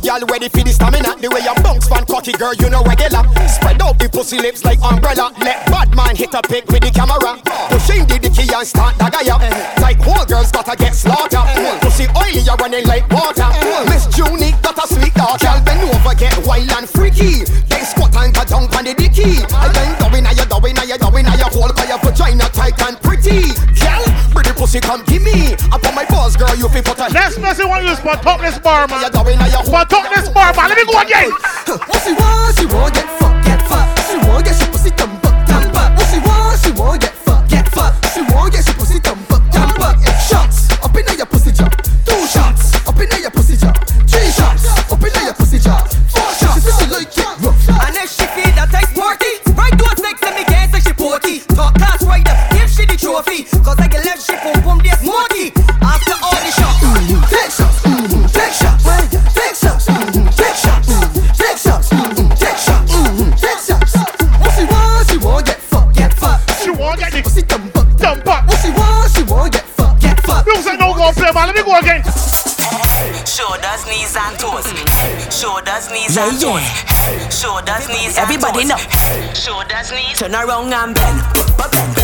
Girl ready for the stamina? The way you bounce fan cocky girl you know regular Spread out the pussy lips like umbrella. Let bad man hit a pic with the camera. Pushing the dicky and start the guy up Like whole girls gotta get slaughtered. Pussy oily you running like water. Miss Junie got a sweet daughter. Girl bend over get wild and freaky. Then squat and go down on the dicky. I bend down now you down now you down now you hold by your vagina tight and pretty pussy come give me. Upon my balls, girl, you people put a. Next person want use for talk this bar, man. You're doing now. Your for talk this bar, man. Let me go again. Pussy, pussy, She want get fucked. Trophy. Cause I can left she boom boom this smoky. After all the shots, take shots, mm, take shots, take shots, mm, take shots, mm, take shots, mm, take shots, mm, take shots. What she want, she want get fuck, get fuck. She want get the pussy thump up, thump up. What she want, she want get fuck, get fuck. Music no go play, man. Let me go again. Shoulders, knees and toes. Shoulders, knees Yeah, and yeah. toes. Shoulders, knees Everybody and know. toes. Shoulders, knees. Turn around and bend, bend, bend,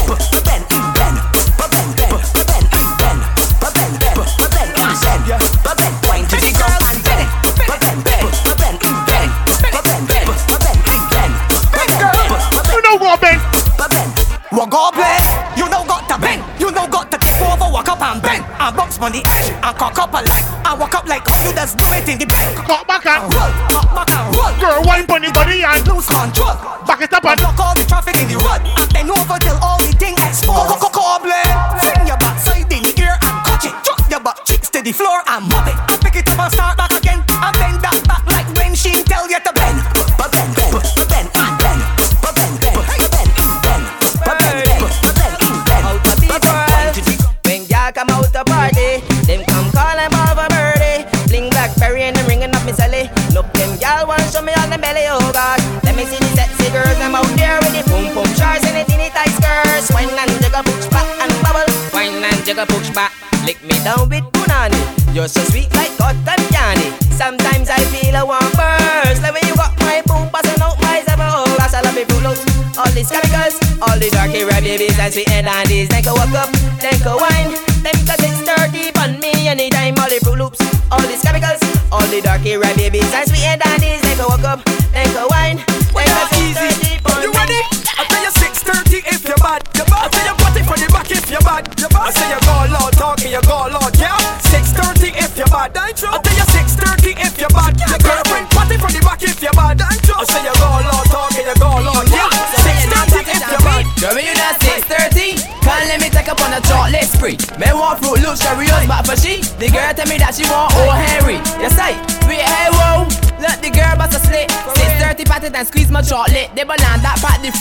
back and roll, cock back and roll. Girl, wine pon the body and lose control. Back it up and block all the traffic in the road. And then over till all the thing exposed. Cobble, fling your backside in the air and catch it. Drop your butt cheeks to the floor and mop it. And pick it up and start dandies. Then go walk up,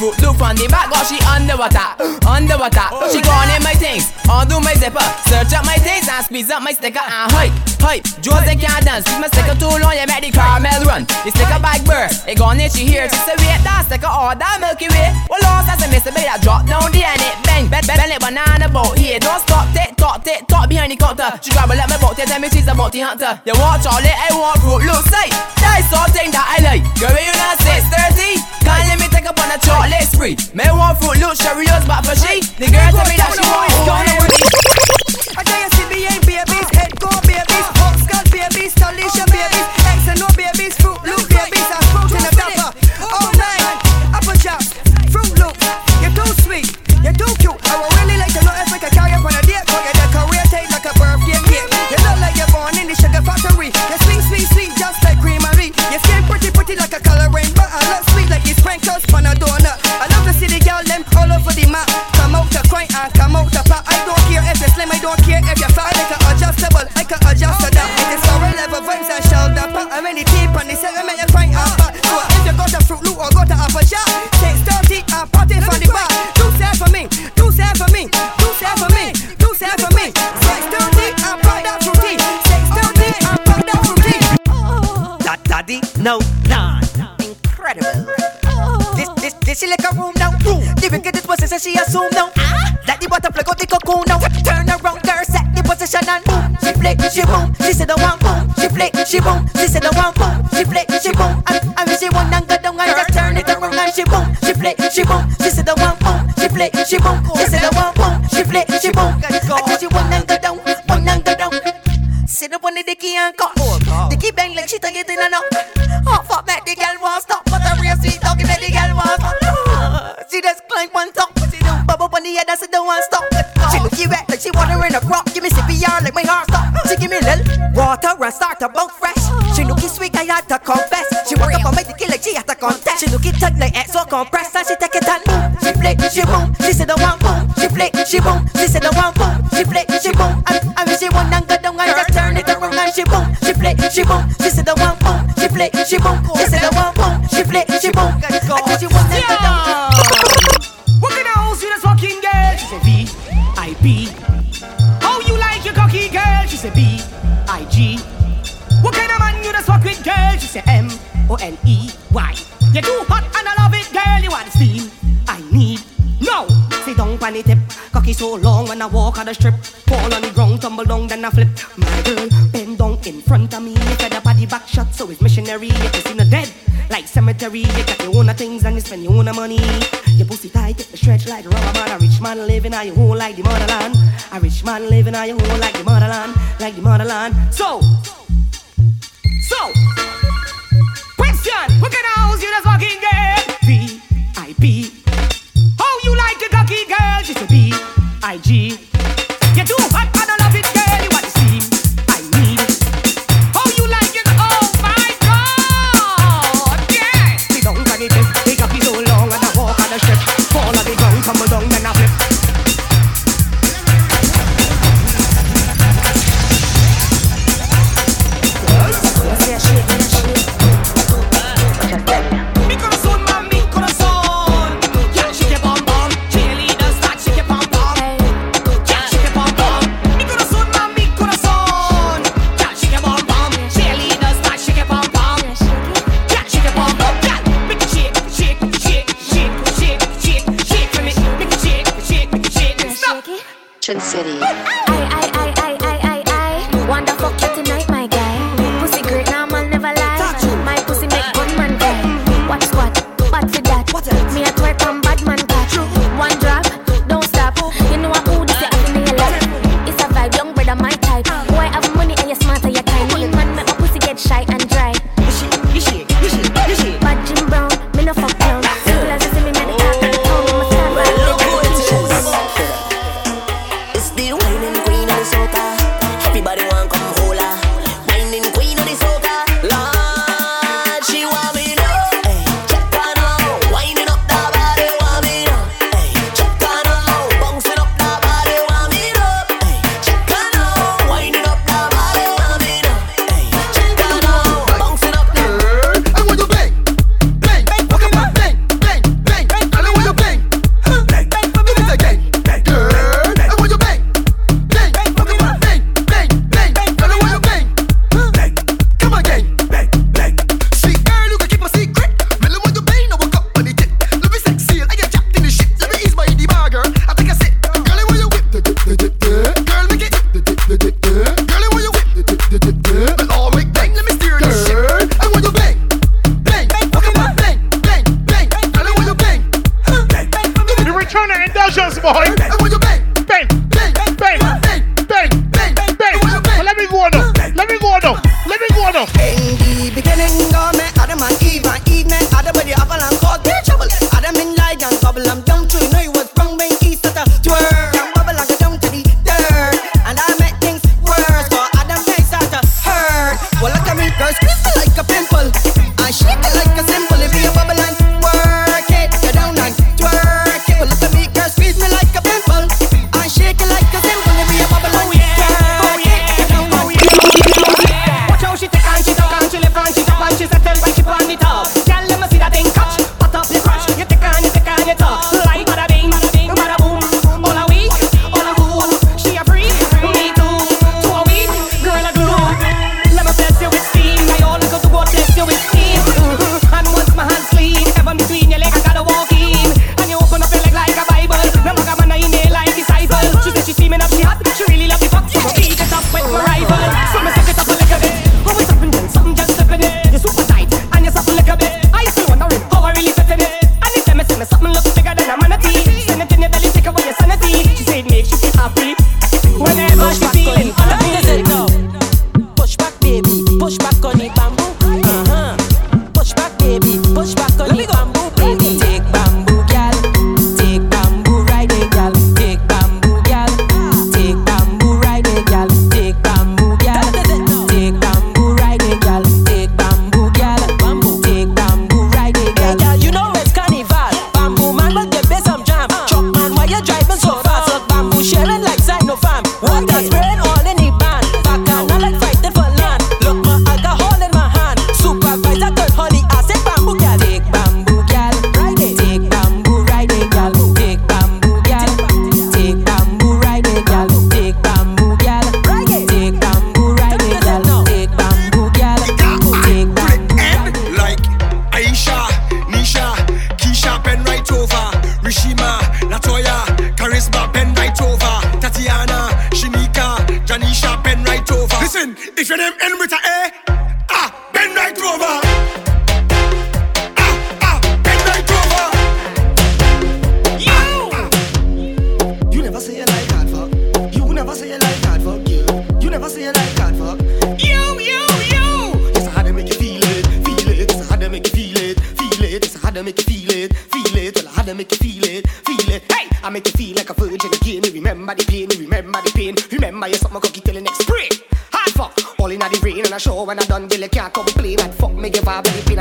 fruit loop from the back, got she underwater, underwater. She gone in my things, undo my zipper, search up my things and squeeze up my sticker and hype, hype. Jose can't dance, squeeze my sticker too long, you make the caramel run. The sticker back burst, it gone she here, she say wait, that sticker all that Milky Way. Well, lost as a miss a bit, I drop down the and it bang, bang, bang, bang, banana boat here. Don't stop, tick, tock, tick, tock behind the counter. She grab a let me boat, tell me she's a bounty hunter. You want chocolate, I want fruit, look, say, that's something that I like. Girl, you not 630, can't let me take up on a chocolate spree. Me want fruit, look, Cheerios, but for she, the girl tell me that she want old Henry. I tell you CBA babies, head go babies, Daddy, no, nah, incredible. This, this, this is like a room now. The wickedest position she assume now. That the butterfly got the cocoon now. Turn around, girl, set the position and boom. She flick, she boom. She said the one boom. She flick, she boom. She said the one boom. She flick, she boom. And, and when she want and go down and just turn it around and she boom. She flick, she boom. She said the one boom. She flick, she boom. She said the one boom. She flick, she boom. I And she want and Sit up on the dicky and cut. Dicky bang like she take it in and out. Oh fuck, make the girl want stop. But a real sweet talking, make the girl want stop. She just climb on top. Bubble on the head, that's it, don't stop. She look you wet like she water in a crop. Give me CPR like my heart stop. She give me little water and start to bounce fresh. She look sweet, I had to confess. She walk up on my dicky like she had to contest. She look it tight like exo compressed and she take it and boom. She flick, she boom. She said oh, the one boom. She flick, she boom. She said oh, the one boom. She flick, she boom. And, when she down and she boom. She flick, she boom. She said the one boom. She flick, she boom. She said the one boom. Oh she flick, she boom. And when she and go down. What kind of house you this fucking girl? She said B, I B. How you like your cocky girl? She said B, I G. What kind of man you this fuck with girl? She said M, O N E Y. You're too hot and I love it, girl. You want steam? I need. No, sit down the tip. Cocky so long when I walk on the strip. Fall on the ground, tumble down, then I flip. My girl, Cemetery, you got your own things and you spend your own money. Your pussy tight, take the stretch like rubber man. A rich man living on your home like the motherland. A rich man living on your home like the motherland, like the motherland. So, so, question: What kind of house you just fucking get? V I P. How you like the cocky girl? She said B I G.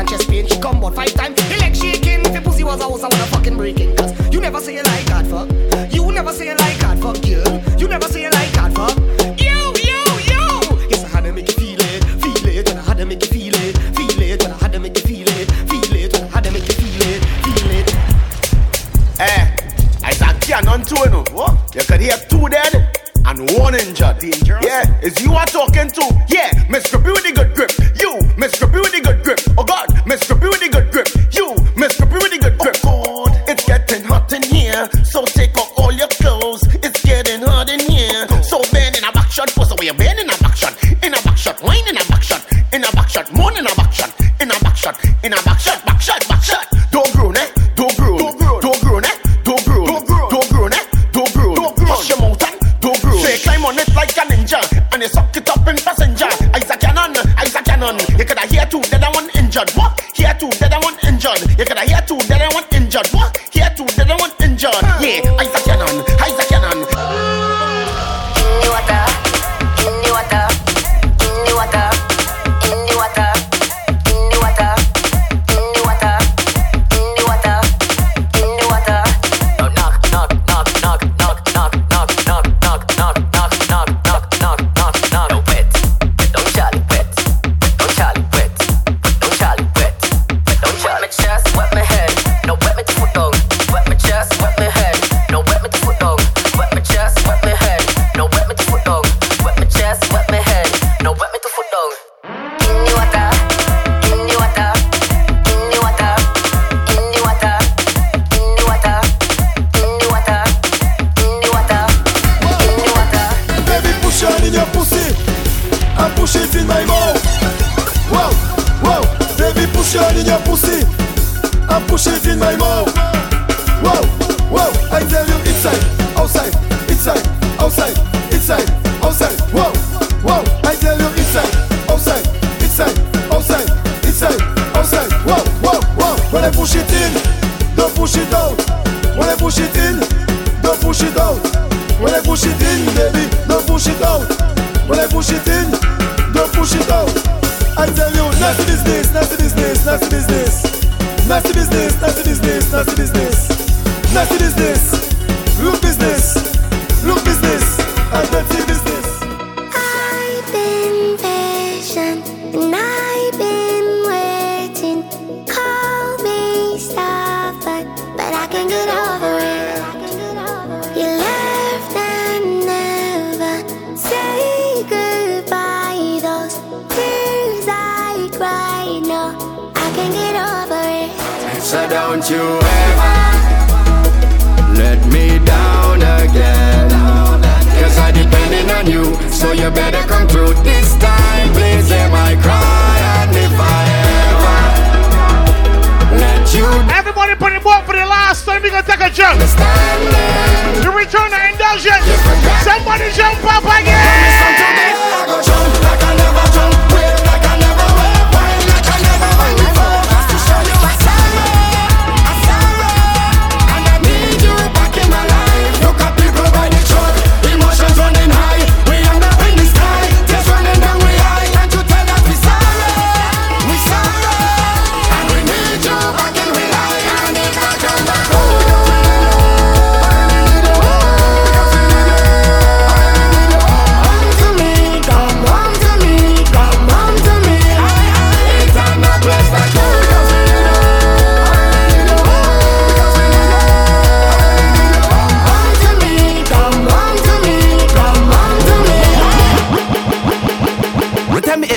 chest pain. She come but five times. He leg shaking. If your pussy was a house, I wanna fucking break in. Cause you never say you like hard fuck. You never say you like hard fuck, you. You never say you like hard fuck. You, you, you. Yes, I had to make you feel it. Feel it. And I had to make you feel it. Feel it. And I had to make you feel it. Feel it. And I had to make you feel it. Feel it. Eh, it's a cannon tune. No. What? You could hear two dead and one injured. Dangerous. Yeah, it's you are talking to. Yeah, Mr. Beauty good grip. You, Mr. Beauty good grip. Oh God,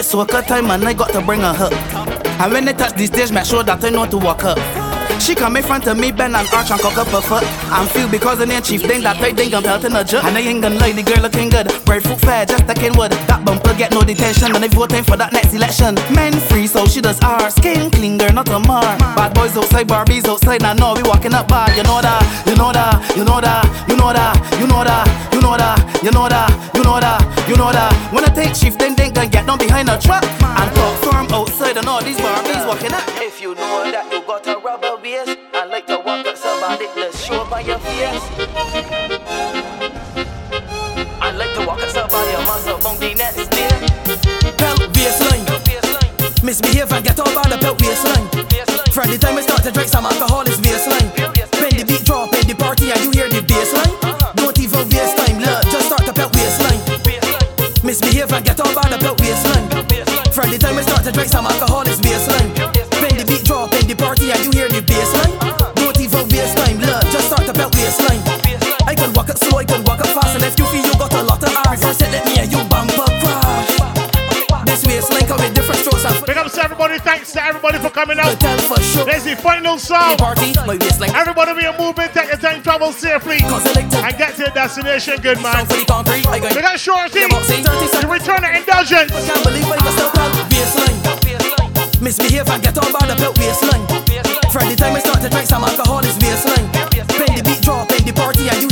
it's worker time and I got to bring her hook. And when they touch the stage, make sure that I know to walk up. She come in front of me, bend and arch and cock up her foot. I'm feel because the name chief thing that I think I'm pelting a jerk. And I ain't gonna lie, the girl looking good. Breadfruit fair, just like in wood. That bumper get no detention, and they voting for that next election. Men free, so she does R. Skin clean, girl, not a mar. Bad boys outside, Barbies outside. Now know we walking up bad. You know that, you know that, you know that, you know that, you know that, you know that, you know that, you know that, you know that. When I take chief, then they gonna get down behind a truck and talk firm outside, and all these Barbies walking up. If you know that you got a waist, I like to walk up somebody, let's show by your face. I like to walk up somebody, a muscle bone the next. Pelt bassline. Misbehave and get all by the pelt bassline. From the time we start to drink some alcohol, it's bassline. When the beat drop in the party and you hear the bassline, don't even waste time, love. Just start to pelt bassline. Misbehave and get all by the pelt bassline. From the time we start to drink some alcohol, it's everybody for coming out. There's the final song. Everybody be a movement. Take your time, travel safely, and get to your destination. Good man. We got Shorty. You return the indulgence. Can't believe I can still pelt bassline. Misbehave and get on by the pelt bassline. From the time I start to drink some alcohol, it's bassline. When the beat drop in the party and you